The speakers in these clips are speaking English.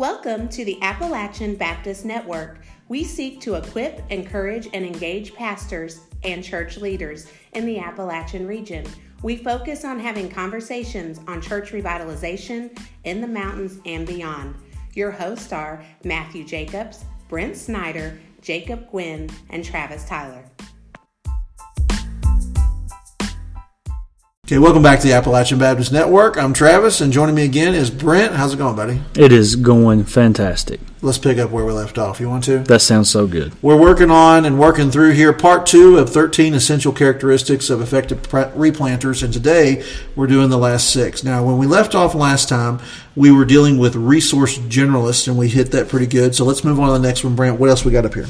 Welcome to the Appalachian Baptist Network. We seek to equip, encourage, and engage pastors and church leaders in the Appalachian region. We focus on having conversations on church revitalization in the mountains and beyond. Your hosts are Matthew Jacobs, Brent Snyder, Jacob Gwynn, and Travis Tyler. Okay, welcome back to the Appalachian Baptist Network. I'm Travis, and joining me again is Brent. How's it going, buddy? It is going fantastic. Let's pick up where we left off. You want to? That sounds so good. We're working on and working through here part two of 13 essential characteristics of effective replanters, and today we're doing the last six. Now, when we left off last time, we were dealing with resource generalists, and we hit that pretty good. So let's move on to the next one, Brent. What else we got up here?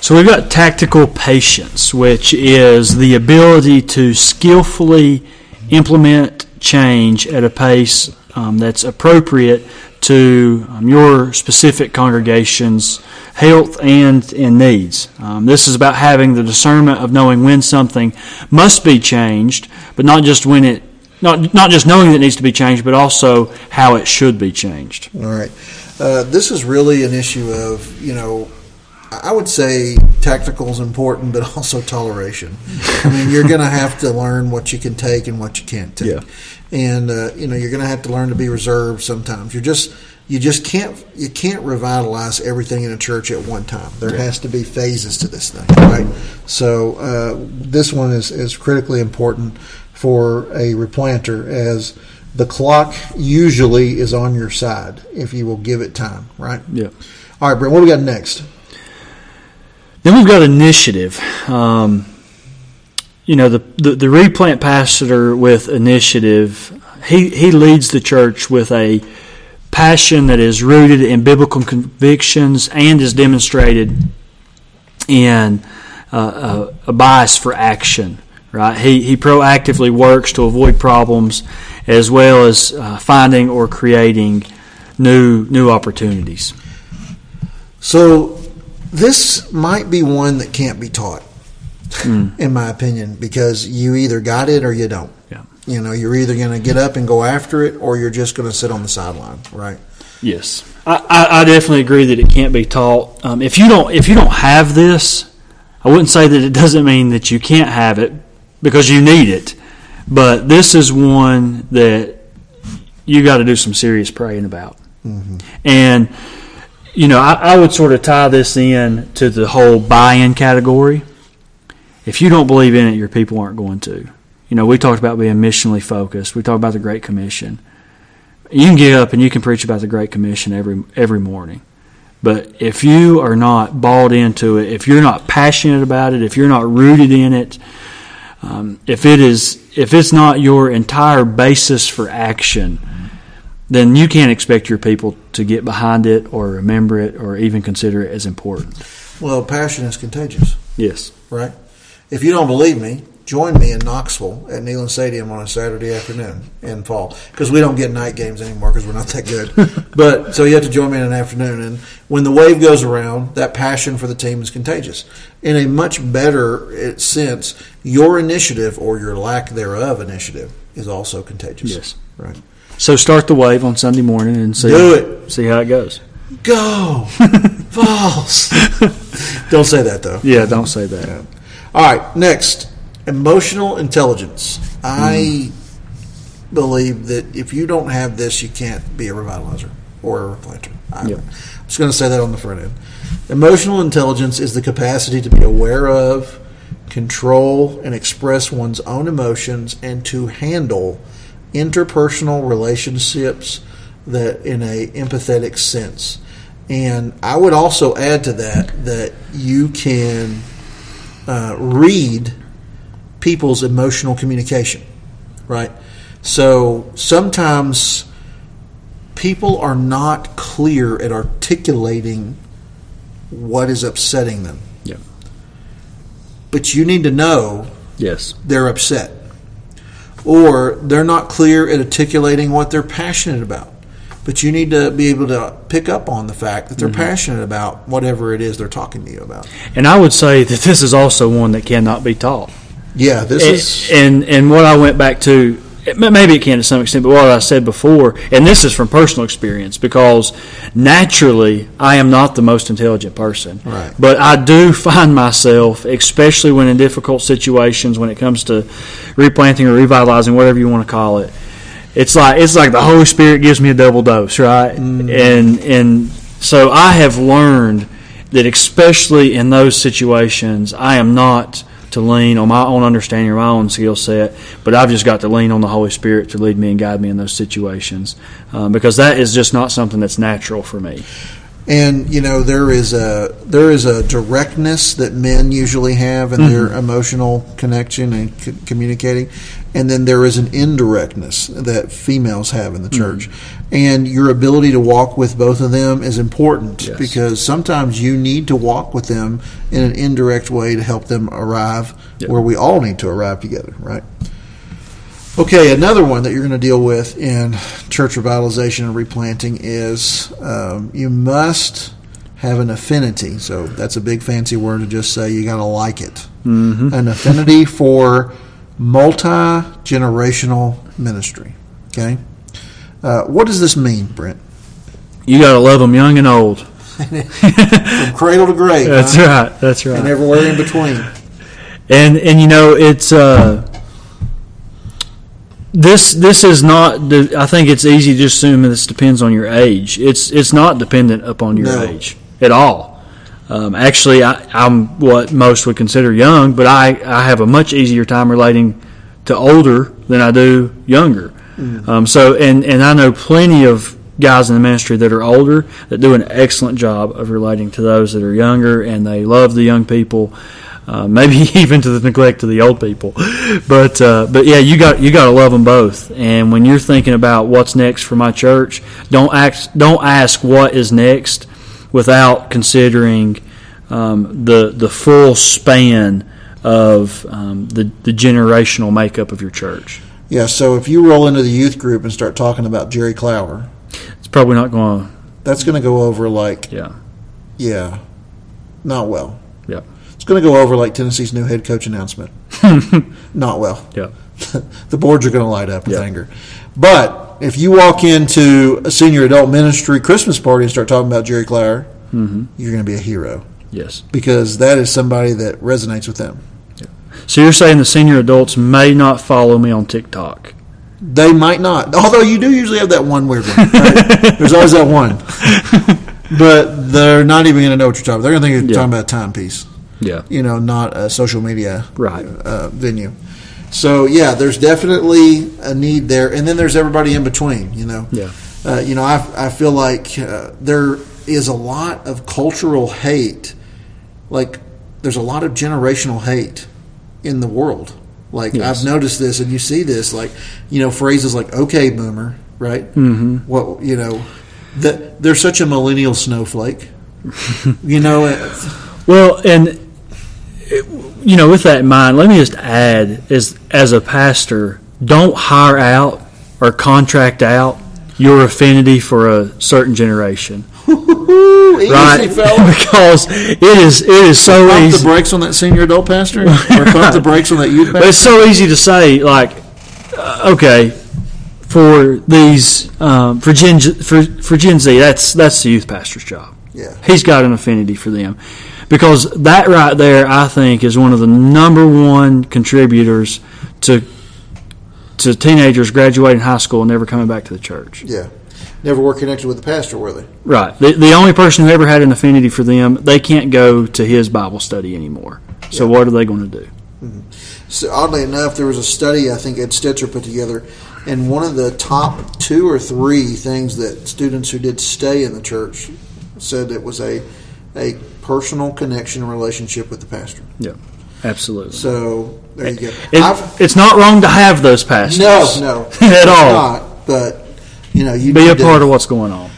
So we've got tactical patience, which is the ability to skillfully implement change at a pace um, that's appropriate to um, your specific congregation's health and, and needs. Um, this is about having the discernment of knowing when something must be changed, but not just when it not not just knowing that it needs to be changed, but also how it should be changed. All right. Uh, this is really an issue of you know I would say tactical is important, but also toleration. I mean, you're going to have to learn what you can take and what you can't take, yeah. and uh, you know you're going to have to learn to be reserved. Sometimes you're just you just can't you can't revitalize everything in a church at one time. There yeah. has to be phases to this thing, right? So uh, this one is is critically important for a replanter as the clock usually is on your side if you will give it time, right? Yeah. All right, Brent, what do we got next? Then we've got initiative. Um, you know, the, the, the replant pastor with initiative, he, he leads the church with a passion that is rooted in biblical convictions and is demonstrated in uh, a, a, bias for action. Right? He, he proactively works to avoid problems as well as uh, finding or creating new new opportunities. So this might be one that can't be taught, mm. in my opinion, because you either got it or you don't. Yeah. You know, you're either going to get up and go after it, or you're just going to sit on the sideline, right? Yes, I, I, definitely agree that it can't be taught. Um, if you don't, if you don't have this, I wouldn't say that it doesn't mean that you can't have it because you need it, but this is one that you got to do some serious praying about, mm-hmm. and you know, I, I, would sort of tie this in to the whole buy-in category. If you don't believe in it, your people aren't going to. You know, we talked about being missionally focused. We talked about the Great Commission. You can get up and you can preach about the Great Commission every every morning. But if you are not bought into it, if you're not passionate about it, if you're not rooted in it, um, if it is if it's not your entire basis for action, then you can't expect your people to get behind it or remember it or even consider it as important. Well, passion is contagious. Yes. Right? If you don't believe me, join me in Knoxville at Neyland Stadium on a Saturday afternoon in fall because we don't get night games anymore because we're not that good. but so you have to join me in an afternoon, and when the wave goes around, that passion for the team is contagious. In a much better eh, sense, your initiative or your lack thereof initiative is also contagious. Yes. Right. So start the wave on Sunday morning and see Do it. see how it goes. Go false. don't say that though. Yeah, don't say that. Yeah. All right, next, emotional intelligence. I mm. believe that if you don't have this, you can't be a revitalizer or a replanter. Yep. I'm just going to say that on the front end. Emotional intelligence is the capacity to be aware of, control, and express one's own emotions and to handle interpersonal relationships that in a empathetic sense. And I would also add to that that you can uh, read people's emotional communication, right? So sometimes people are not clear at articulating what is upsetting them. Yeah. But you need to know yes they're upset or they're not clear at articulating what they're passionate about. But you need to be able to pick up on the fact that they're mm-hmm. passionate about whatever it is they're talking to you about. And I would say that this is also one that cannot be taught. Yeah, this and, is and and what I went back to it- maybe it can to some extent, but what I said before, and this is from personal experience, because naturally I am not the most intelligent person. Right. But I do find myself, especially when in difficult situations, when it comes to replanting or revitalizing, whatever you want to call it, it's like it's like the Holy Spirit gives me a double dose, right? Mm-hmm. And and so I have learned that especially in those situations, I am not to lean on my own understanding or my own skill set, but I've just got to lean on the Holy Spirit to lead me and guide me in those situations um, because that is just not something that's natural for me. And you know there is a there is a directness that men usually have in their emotional connection and c- communicating, and then there is an indirectness that females have in the church. And your ability to walk with both of them is important Yes. because sometimes you need to walk with them in an indirect way to help them arrive Yeah. where we all need to arrive together, right? Okay, another one that you're going to deal with in church revitalization and replanting is um, you must have an affinity. So that's a big fancy word to just say you got to like it. Mm-hmm. An affinity for multi generational ministry. Okay, uh, what does this mean, Brent? You got to love them young and old. From cradle to grave, That's huh? right. That's right. and everywhere in between. and and you know it's uh, this this is not I think it's easy to assume this depends on your age. It's it's not dependent upon your No. age at all. Um, actually, I, I'm what most would consider young, but I, I have a much easier time relating to older than I do younger. Um, so, and, and I know plenty of guys in the ministry that are older that do an excellent job of relating to those that are younger, and they love the young people. Uh, maybe even to the neglect of the old people, but uh, but yeah, you got you got to love them both. And when you're thinking about what's next for my church, don't ask don't ask what is next without considering um, the the full span of um, the the generational makeup of your church. Yeah, so if you roll into the youth group and start talking about Jerry Clower, It's probably not going to. that's going to go over like, Yeah. yeah, not well. Yeah. It's going to go over like Tennessee's new head coach announcement. not well. Yeah. the boards are going to light up with Yeah. anger. But if you walk into a senior adult ministry Christmas party and start talking about Jerry Clower, Mm-hmm. you're going to be a hero Yes. because that is somebody that resonates with them. So you're saying the senior adults may not follow me on TikTok? They might not, although you do usually have that one weird one. Right? There's always that one. But they're not even going to know what you're talking about. They're going to think you're Yeah. talking about a timepiece, Yeah. you know, not a social media Right. uh, venue. So, yeah, there's definitely a need there. And then there's everybody in between, you know. Yeah. Uh, you know, I, I feel like uh, there is a lot of cultural hate. Like, there's a lot of generational hate in the world. Like, Yes. I've noticed this, and you see this, like, you know, phrases like "okay, boomer," right? Mm-hmm. What you know, that they're such a millennial snowflake. you know, Well, and you know, with that in mind, let me just add: as as a pastor, don't hire out or contract out your affinity for a certain generation, Ooh, easy, right? fella. because it is it is so Pump easy. the brakes on that senior adult pastor, or pump the brakes on that youth But it's so easy to say, like, uh, okay, for these um, for Gen for for Gen Z, that's that's the youth pastor's job. Yeah. He's got an affinity for them because that right there, I think, is one of the number one contributors to to teenagers graduating high school and never coming back to the church. Yeah, never were connected with the pastor, were they? Right. The, the only person who ever had an affinity for them, they can't go to his Bible study anymore. So Yeah. what are they going to do? Mm-hmm. So oddly enough, there was a study I think Ed Stetzer put together, and one of the top two or three things that students who did stay in the church said it was a a personal connection and relationship with the pastor. Yeah, absolutely. So there you go. It- it's not wrong to have those pastors. no, no, at it's all. Not, but you know, you Be a need to- part of what's going on.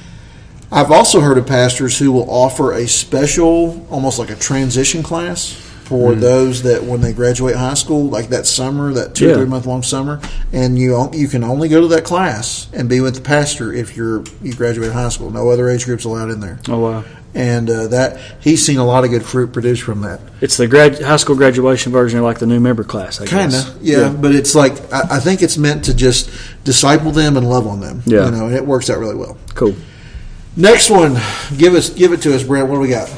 I've also heard of pastors who will offer a special, almost like a transition class for hmm. those that when they graduate high school, like that summer, that two or Yeah. three month long summer, and you you can only go to that class and be with the pastor if you're you graduate high school. No other age groups allowed in there. Oh wow. And uh, that he's seen a lot of good fruit produced from that. It's the grad, high school graduation version of like the new member class, I Kind guess. of, yeah, But it's like I, I think it's meant to just disciple them and love on them. Yeah. you know, and it works out really well. Cool. Next one, give us give it to us, Brent. What do we got?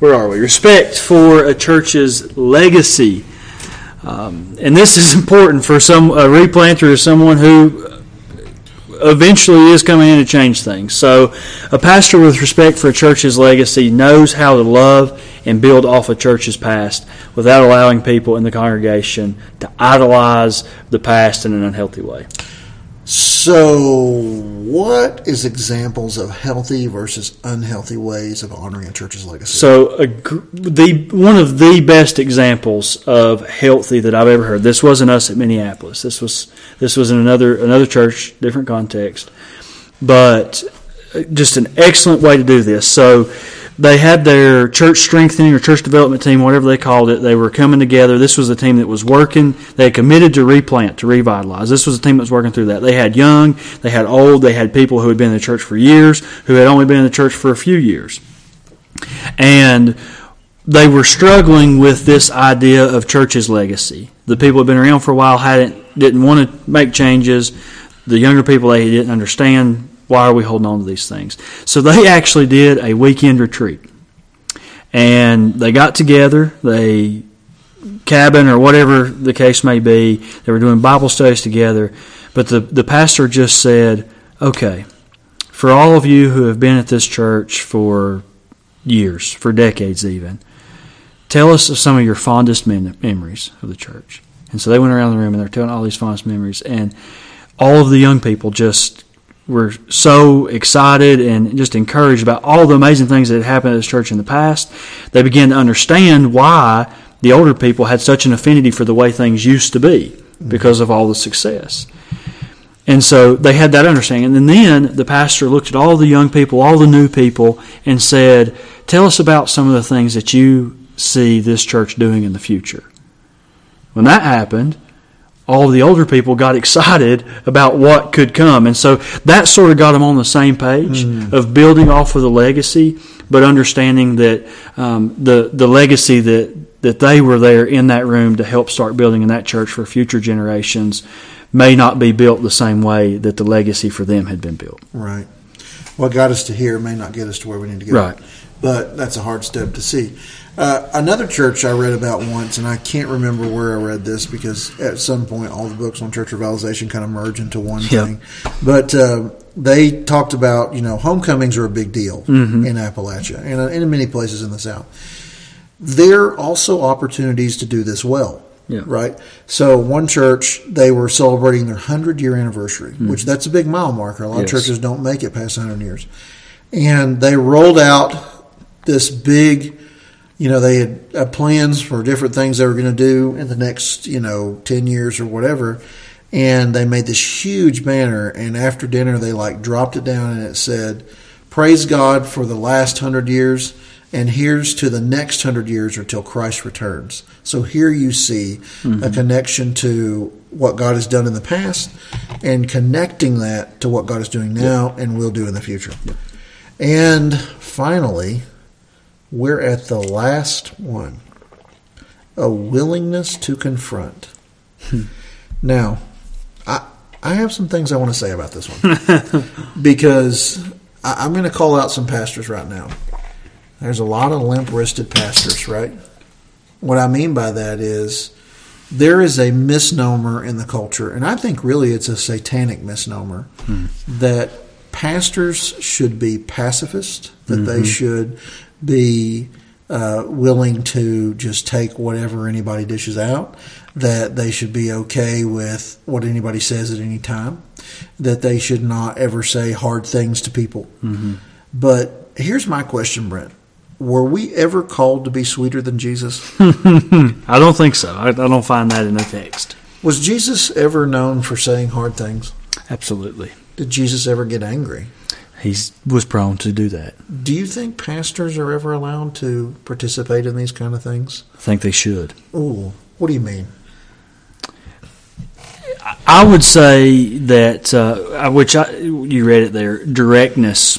Where are we? Respect for a church's legacy. Um, and this is important for some a replanter or someone who eventually is coming in to change things. So, a pastor with respect for a church's legacy knows how to love and build off a church's past without allowing people in the congregation to idolize the past in an unhealthy way. So, what is examples of healthy versus unhealthy ways of honoring a church's legacy? So, the one of the best examples of healthy that I've ever heard. This wasn't us at Minneapolis. This was this was in another another church, different context, but uh, just an excellent way to do this. So, they had their church strengthening or church development team, whatever they called it. They were coming together. This was a team that was working. They committed to replant, to revitalize. This was a team that was working through that. They had young, they had old, they had people who had been in the church for years, who had only been in the church for a few years. And they were struggling with this idea of church's legacy. The people who had been around for a while hadn't didn't want to make changes. The younger people they didn't understand why are we holding on to these things. So they actually did a weekend retreat. And they got together, they cabin or whatever the case may be, they were doing Bible studies together, but the the pastor just said, "Okay, for all of you who have been at this church for years, for decades even. Tell us of some of your fondest mem- memories of the church. And so they went around the room and they're telling all these fondest memories. And all of the young people just were so excited and just encouraged about all the amazing things that had happened at this church in the past. They began to understand why the older people had such an affinity for the way things used to be because of all the success. And so they had that understanding. And then the pastor looked at all the young people, all the new people, and said, Tell us about some of the things that you see this church doing in the future. When that happened, all the older people got excited about what could come. And so that sort of got them on the same page of building off of the legacy, but understanding that um, the, the legacy that, that they were there in that room to help start building in that church for future generations may not be built the same way that the legacy for them had been built. Right. What got us to here may not get us to where we need to go. Right. But that's a hard step to see. Uh, another church I read about once, and I can't remember where I read this because at some point all the books on church revitalization kind of merge into one Yep. thing. But uh, they talked about, you know, homecomings are a big deal Mm-hmm. in Appalachia and in many places in the South. There are also opportunities to do this well. Yeah. Right. So one church they were celebrating their hundred year anniversary, which that's a big mile marker. A lot Mm-hmm. Yes. of churches don't make it past hundred years, and they rolled out this big. You know, they had uh, plans for different things they were going to do in the next, you know, ten years or whatever, and they made this huge banner. And after dinner, they like dropped it down, and it said, "Praise God for the last hundred years." And here's to the next hundred years or till Christ returns. So here you see a mm-hmm. connection to what God has done in the past and connecting that to what God is doing now and will do in the future. And finally, we're at the last one a willingness to confront. Hmm. now, I, I have some things I want to say about this one because I, I'm going to call out some pastors right now. There's a lot of limp wristed pastors, right? What I mean by that is there is a misnomer in the culture, and I think really it's a satanic misnomer hmm. that pastors should be pacifist, that they mm-hmm. should be uh, willing to just take whatever anybody dishes out, that they should be okay with what anybody says at any time, that they should not ever say hard things to people. Mm-hmm. But here's my question, Brent. Were we ever called to be sweeter than Jesus? I don't think so. I, I don't find that in the text. Was Jesus ever known for saying hard things? Absolutely. Did Jesus ever get angry? He was prone to do that. Do you think pastors are ever allowed to participate in these kind of things? I think they should. Ooh, what do you mean? I would say that, uh, which I, you read it there, directness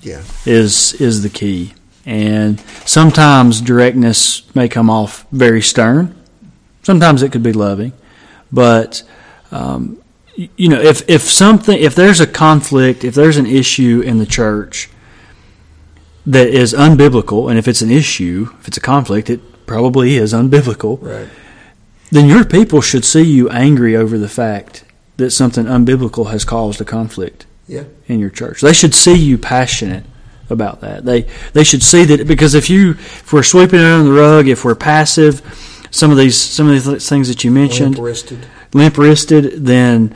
Yeah. is is the key. And sometimes directness may come off very stern. Sometimes it could be loving, but um, you know, if if something, if there's a conflict, if there's an issue in the church that is unbiblical, and if it's an issue, if it's a conflict, it probably is unbiblical. Right. Then your people should see you angry over the fact that something unbiblical has caused a conflict Yeah. in your church. They should see you passionate about that. They they should see that because if you if we're sweeping it under the rug, if we're passive, some of these some of these things that you mentioned, Limp-wristed. limp wristed, then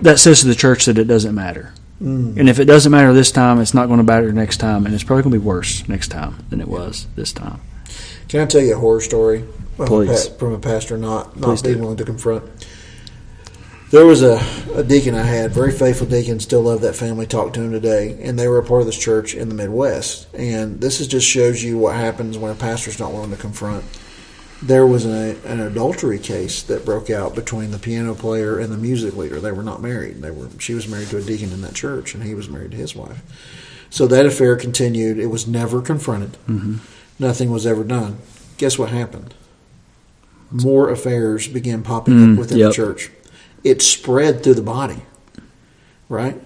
that says to the church that it doesn't matter. Mm. And if it doesn't matter this time, it's not going to matter next time, and it's probably going to be worse next time than it was this time. Can I tell you a horror story from, a, Please. from a pastor not not Please being do. willing to confront? There was a, a deacon I had, very faithful deacon, still love that family, talked to him today, and they were a part of this church in the Midwest. And this is just shows you what happens when a pastor's not willing to confront. There was an, an adultery case that broke out between the piano player and the music leader. They were not married. They were she was married to a deacon in that church, and he was married to his wife. So that affair continued. It was never confronted. Nothing was ever done. Guess what happened? More affairs began popping Mm, up within yep. the church. It spread through the body. Right?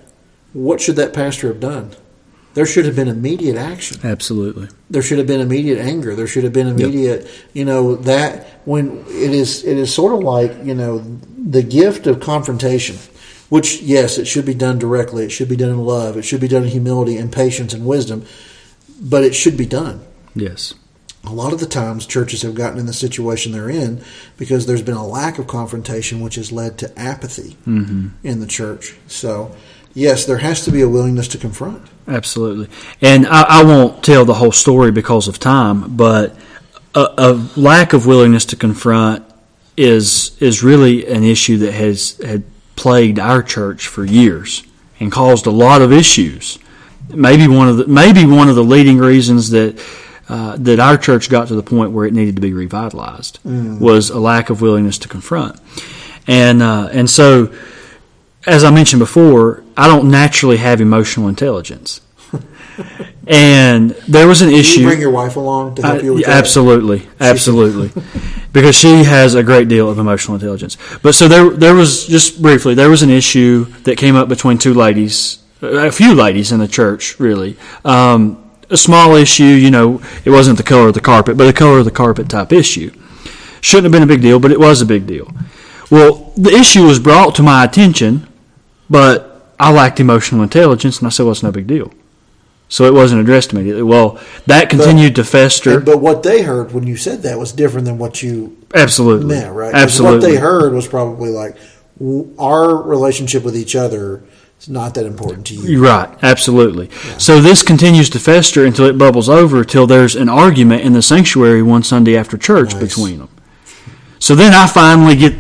What should that pastor have done? There should have been immediate action. Absolutely. There should have been immediate anger. There should have been immediate, you know, that when it is it is sort of like, you know, the gift of confrontation, which yes, it should be done directly. It should be done in love. It should be done in humility and patience and wisdom, but it should be done Yes. A lot of the times churches have gotten in the situation they're in because there's been a lack of confrontation which has led to apathy Mm-hmm. in the church so yes there has to be a willingness to confront Absolutely. And I, I won't tell the whole story because of time, but a, a lack of willingness to confront is is really an issue that has had plagued our church for years and caused a lot of issues. Maybe one of the maybe one of the leading reasons that uh, that our church got to the point where it needed to be revitalized was a lack of willingness to confront, and uh, and so as I mentioned before, I don't naturally have emotional intelligence. and there was an Do issue. you bring your wife along to help I- you with yeah, that? absolutely, absolutely, because she has a great deal of emotional intelligence. But so there, there was just briefly there was an issue that came up between two ladies, a few ladies in the church, really. Um, a small issue, you know, it wasn't the color of the carpet, but a color of the carpet type issue. Shouldn't have been a big deal, but it was a big deal. Well, the issue was brought to my attention, but I lacked emotional intelligence, and I said, "Well, it's no big deal." So it wasn't addressed immediately. Well, that continued to fester. But what they heard when you said that was different than what you Absolutely. meant right? Absolutely. what they heard was probably like our relationship with each other is not that important to you Right. Absolutely. So this continues to fester until it bubbles over till there's an argument in the sanctuary one Sunday after church Nice. between them. So then I finally get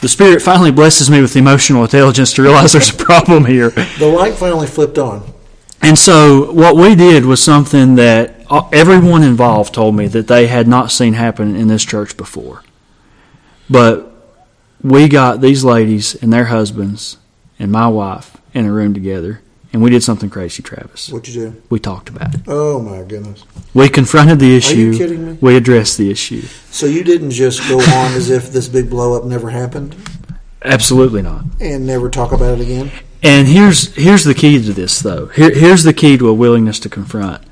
the Spirit finally blesses me with emotional intelligence to realize there's a problem here. the light finally flipped on And so what we did was something that everyone involved told me that they had not seen happen in this church before. But we got these ladies and their husbands and my wife in a room together, and we did something crazy, Travis. what'd you do We talked about it. oh my goodness We confronted the issue. Are you kidding me? We addressed the issue. so you didn't just go on as if this big blow up never happened Absolutely not. and never talk about it again And here's here's the key to this though. Here, here's the key to a willingness to confront.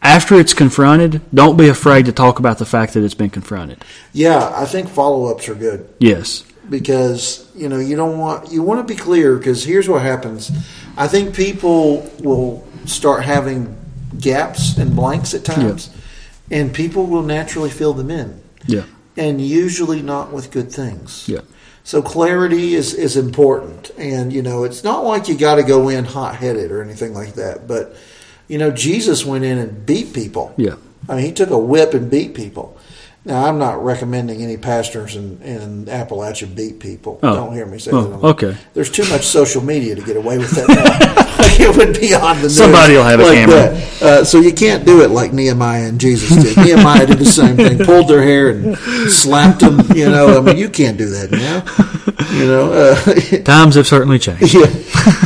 After it's confronted, don't be afraid to talk about the fact that it's been confronted. Yeah, I think follow ups are good Yes. Because you know you don't want you want to be clear because here's what happens. I think people will start having gaps and blanks at times, and people will naturally fill them in, Yeah. and usually not with good things. Yeah. So clarity is is important, and you know it's not like you got to go in hot headed or anything like that. But you know Jesus went in and beat people. Yeah. I mean, he took a whip and beat people. Now, I'm not recommending any pastors in, in Appalachia beat people. Oh. Don't hear me say Oh, that. Okay. There's too much social media to get away with that now. it would be on the news. Somebody will have a like camera. Uh, so you can't do it like Nehemiah and Jesus did. Nehemiah did the same thing, pulled their hair and slapped them. You know, I mean, you can't do that now. You know, uh, Times have certainly changed. yeah.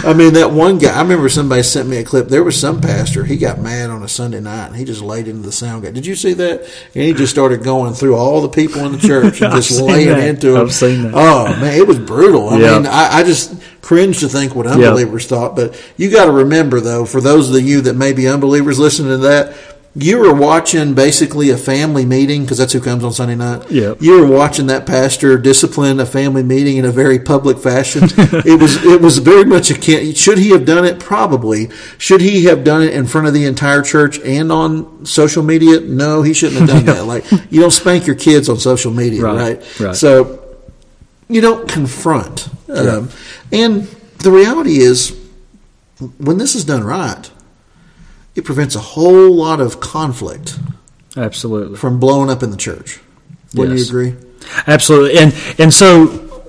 I mean, that one guy, I remember somebody sent me a clip. There was some pastor, he got mad on a Sunday night and he just laid into the sound guy. Did you see that? And he just started going through all the people in the church and just laying that. into them. I've seen that. Oh, man, it was brutal. I Yeah. mean, I, I just cringe to think what unbelievers thought. But you got to remember, though, for those of you that may be unbelievers listening to that, you were watching basically a family meeting because that's who comes on Sunday night. Yeah. you were watching that pastor discipline a family meeting in a very public fashion. it was it was very much a can- should he have done it probably should he have done it in front of the entire church and on social media? No, he shouldn't have done that. Like you don't spank your kids on social media, Right, right? right. So you don't confront. Um, and the reality is, when this is done right, it prevents a whole lot of conflict Absolutely. from blowing up in the church. Wouldn't Yes. you agree? Absolutely. And and so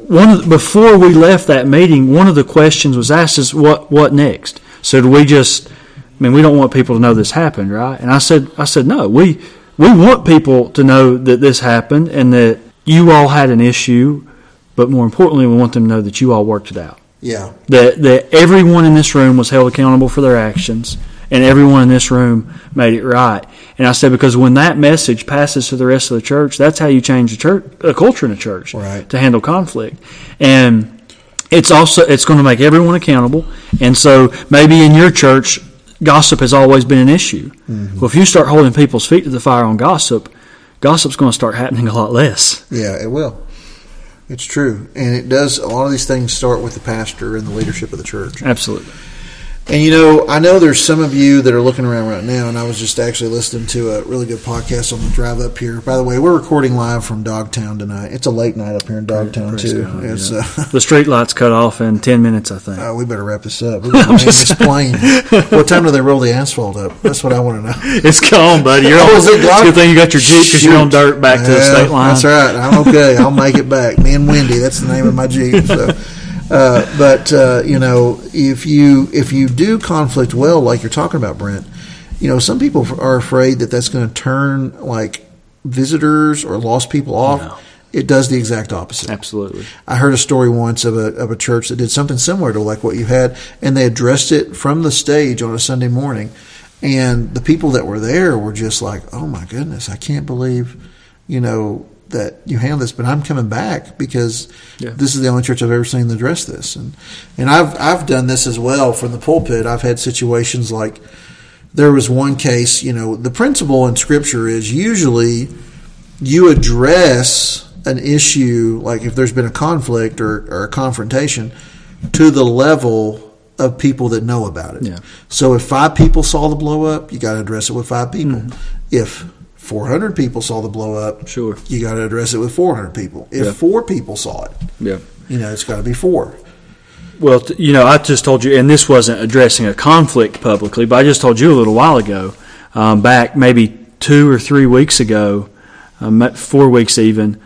one of the, before we left that meeting, one of the questions was asked is what what next? So do we just I mean we don't want people to know this happened, right? And I said I said no. We we want people to know that this happened and that you all had an issue, but more importantly, we want them to know that you all worked it out. Yeah. That that everyone in this room was held accountable for their actions, and everyone in this room made it right. And I said because when that message passes to the rest of the church, that's how you change the church, a culture in a church, Right. to handle conflict. And it's also it's going to make everyone accountable. And so maybe in your church, gossip has always been an issue. Mm-hmm. Well, if you start holding people's feet to the fire on gossip, gossip's going to start happening a lot less. Yeah, it will. It's true. And it does, a lot of these things start with the pastor and the leadership of the church. Absolutely. And you know, I know there's some of you that are looking around right now, and I was just actually listening to a really good podcast on the drive up here. By the way, we're recording live from Dogtown tonight. It's a late night up here in Dogtown Praise too. God, it's yeah. uh, The street lights cut off in ten minutes, I think. uh, we better wrap this up. We're going to this plane. What time do they roll the asphalt up? That's what I want to know. It's gone, buddy. You're Oh, on, is it it's gone? a good thing you got your Jeep because you're on dirt back to the state line. That's right. I'm okay. I'll make it back. Me and Wendy. That's the name of my Jeep. So, uh, but uh, you know, if you if you do conflict well, like you're talking about, Brent, you know, some people are afraid that that's going to turn like visitors or lost people off. No. It does the exact opposite. Absolutely. I heard a story once of a of a church that did something similar to like what you had, and they addressed it from the stage on a Sunday morning, and the people that were there were just like, "Oh my goodness, I can't believe, you know, that you handled this." But I'm coming back because Yeah. this is the only church I've ever seen address this, and and I've I've done this as well from the pulpit. I've had situations like there was one case, you know, the principle in Scripture is usually you address an issue, like if there's been a conflict or, or a confrontation, to the level of people that know about it. Yeah. So if five people saw the blow up, you got to address it with five people. Mm-hmm. If 400 people saw the blow up, Sure. you got to address it with 400 people. If Yeah. four people saw it, Yeah. you know, it's got to be four. Well, t- you know, I just told you, and this wasn't addressing a conflict publicly, but I just told you a little while ago, um, back maybe two or three weeks ago, um, four weeks even,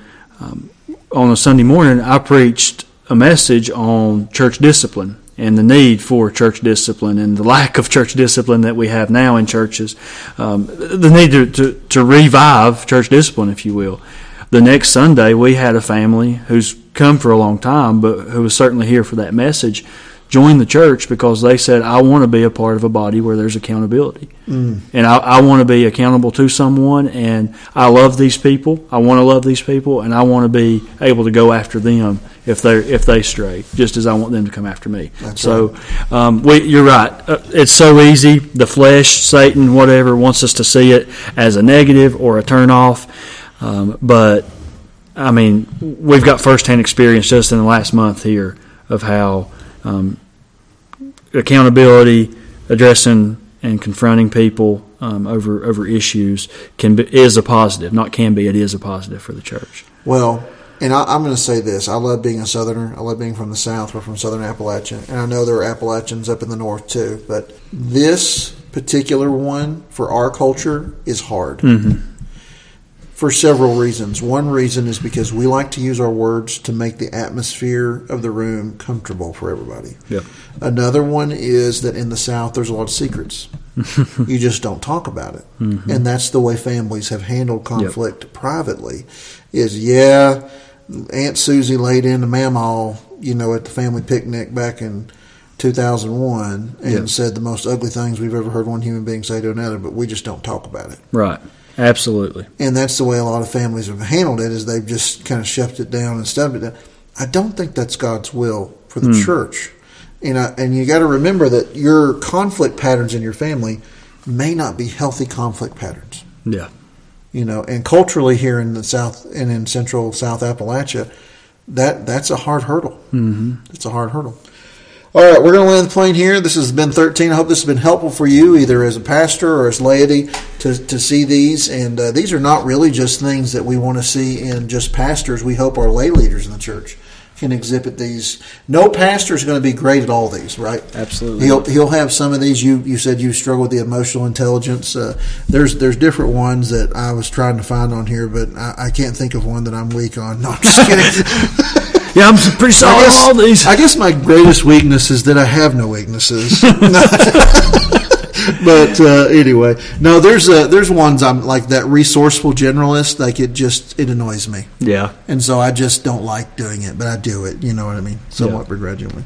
um, on a Sunday morning, I preached a message on church discipline and the need for church discipline and the lack of church discipline that we have now in churches, um, the need to, to, to revive church discipline, if you will. The next Sunday, we had a family who's come for a long time, but who was certainly here for that message, join the church because they said, I want to be a part of a body where there's accountability. And I, I want to be accountable to someone, and I love these people. I want to love these people, and I want to be able to go after them if they if they stray, just as I want them to come after me. so, um, we, you're right. Uh, it's so easy. The flesh, Satan, whatever, wants us to see it as a negative or a turn off. Um, but I mean, we've got firsthand experience just in the last month here of how um, accountability, addressing and confronting people um, over over issues can be, is a positive. Not can be, it is a positive for the church. Well, and I, I'm going to say this: I love being a Southerner. I love being from the South. We're from Southern Appalachia, and I know there are Appalachians up in the North too. But this particular one for our culture is hard. For several reasons. One reason is because we like to use our words to make the atmosphere of the room comfortable for everybody. Yeah. Another one is that in the South, there's a lot of secrets. you just don't talk about it, Mm-hmm. and that's the way families have handled conflict privately. Is yeah, Aunt Susie laid into Mamaw, you know, at the family picnic back in 2001, and Yeah. said the most ugly things we've ever heard one human being say to another, but we just don't talk about it Right. Absolutely. and that's the way a lot of families have handled it is they've just kind of shoved it down and stuffed it down. I don't think that's God's will for the church. And I, and you got to remember that your conflict patterns in your family may not be healthy conflict patterns. Yeah. You know, and culturally here in the South and in Central South Appalachia, that that's a hard hurdle. Mm-hmm. It's a hard hurdle. All right, we're going to land the plane here. This has been 13. I hope this has been helpful for you, either as a pastor or as laity, to, to see these. And uh, these are not really just things that we want to see in just pastors. We hope our lay leaders in the church can exhibit these. No pastor is going to be great at all these, right? Absolutely. He'll he'll have some of these. You you said you struggle with the emotional intelligence. Uh, there's there's different ones that I was trying to find on here, but I, I can't think of one that I'm weak on. No, I'm just kidding. Yeah, I'm pretty solid guess, all these. I guess my greatest weakness is that I have no weaknesses. but uh, anyway, no, there's uh, there's ones I'm like that resourceful generalist. Like it just it annoys me, yeah. and so I just don't like doing it. But I do it. You know what I mean? Somewhat Yeah. begrudgingly.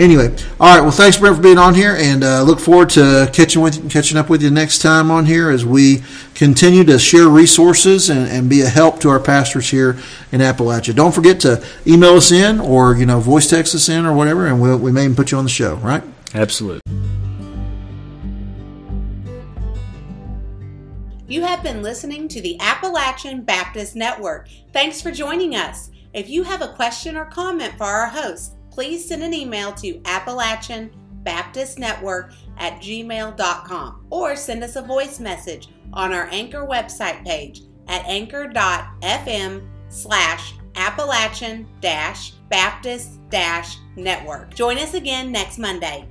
Anyway, all right. Well, thanks, Brent, for being on here, and uh, look forward to catching with catching up with you next time on here as we continue to share resources and, and be a help to our pastors here in Appalachia. Don't forget to email us in or you know voice text us in or whatever, and we'll, we may even put you on the show. Right? Absolutely. You have been listening to the Appalachian Baptist Network. Thanks for joining us. If you have a question or comment for our host, please send an email to Appalachian Baptist Network at gmail.com or send us a voice message on our Anchor website page at anchor.fm slash Appalachian Baptist Network. Join us again next Monday.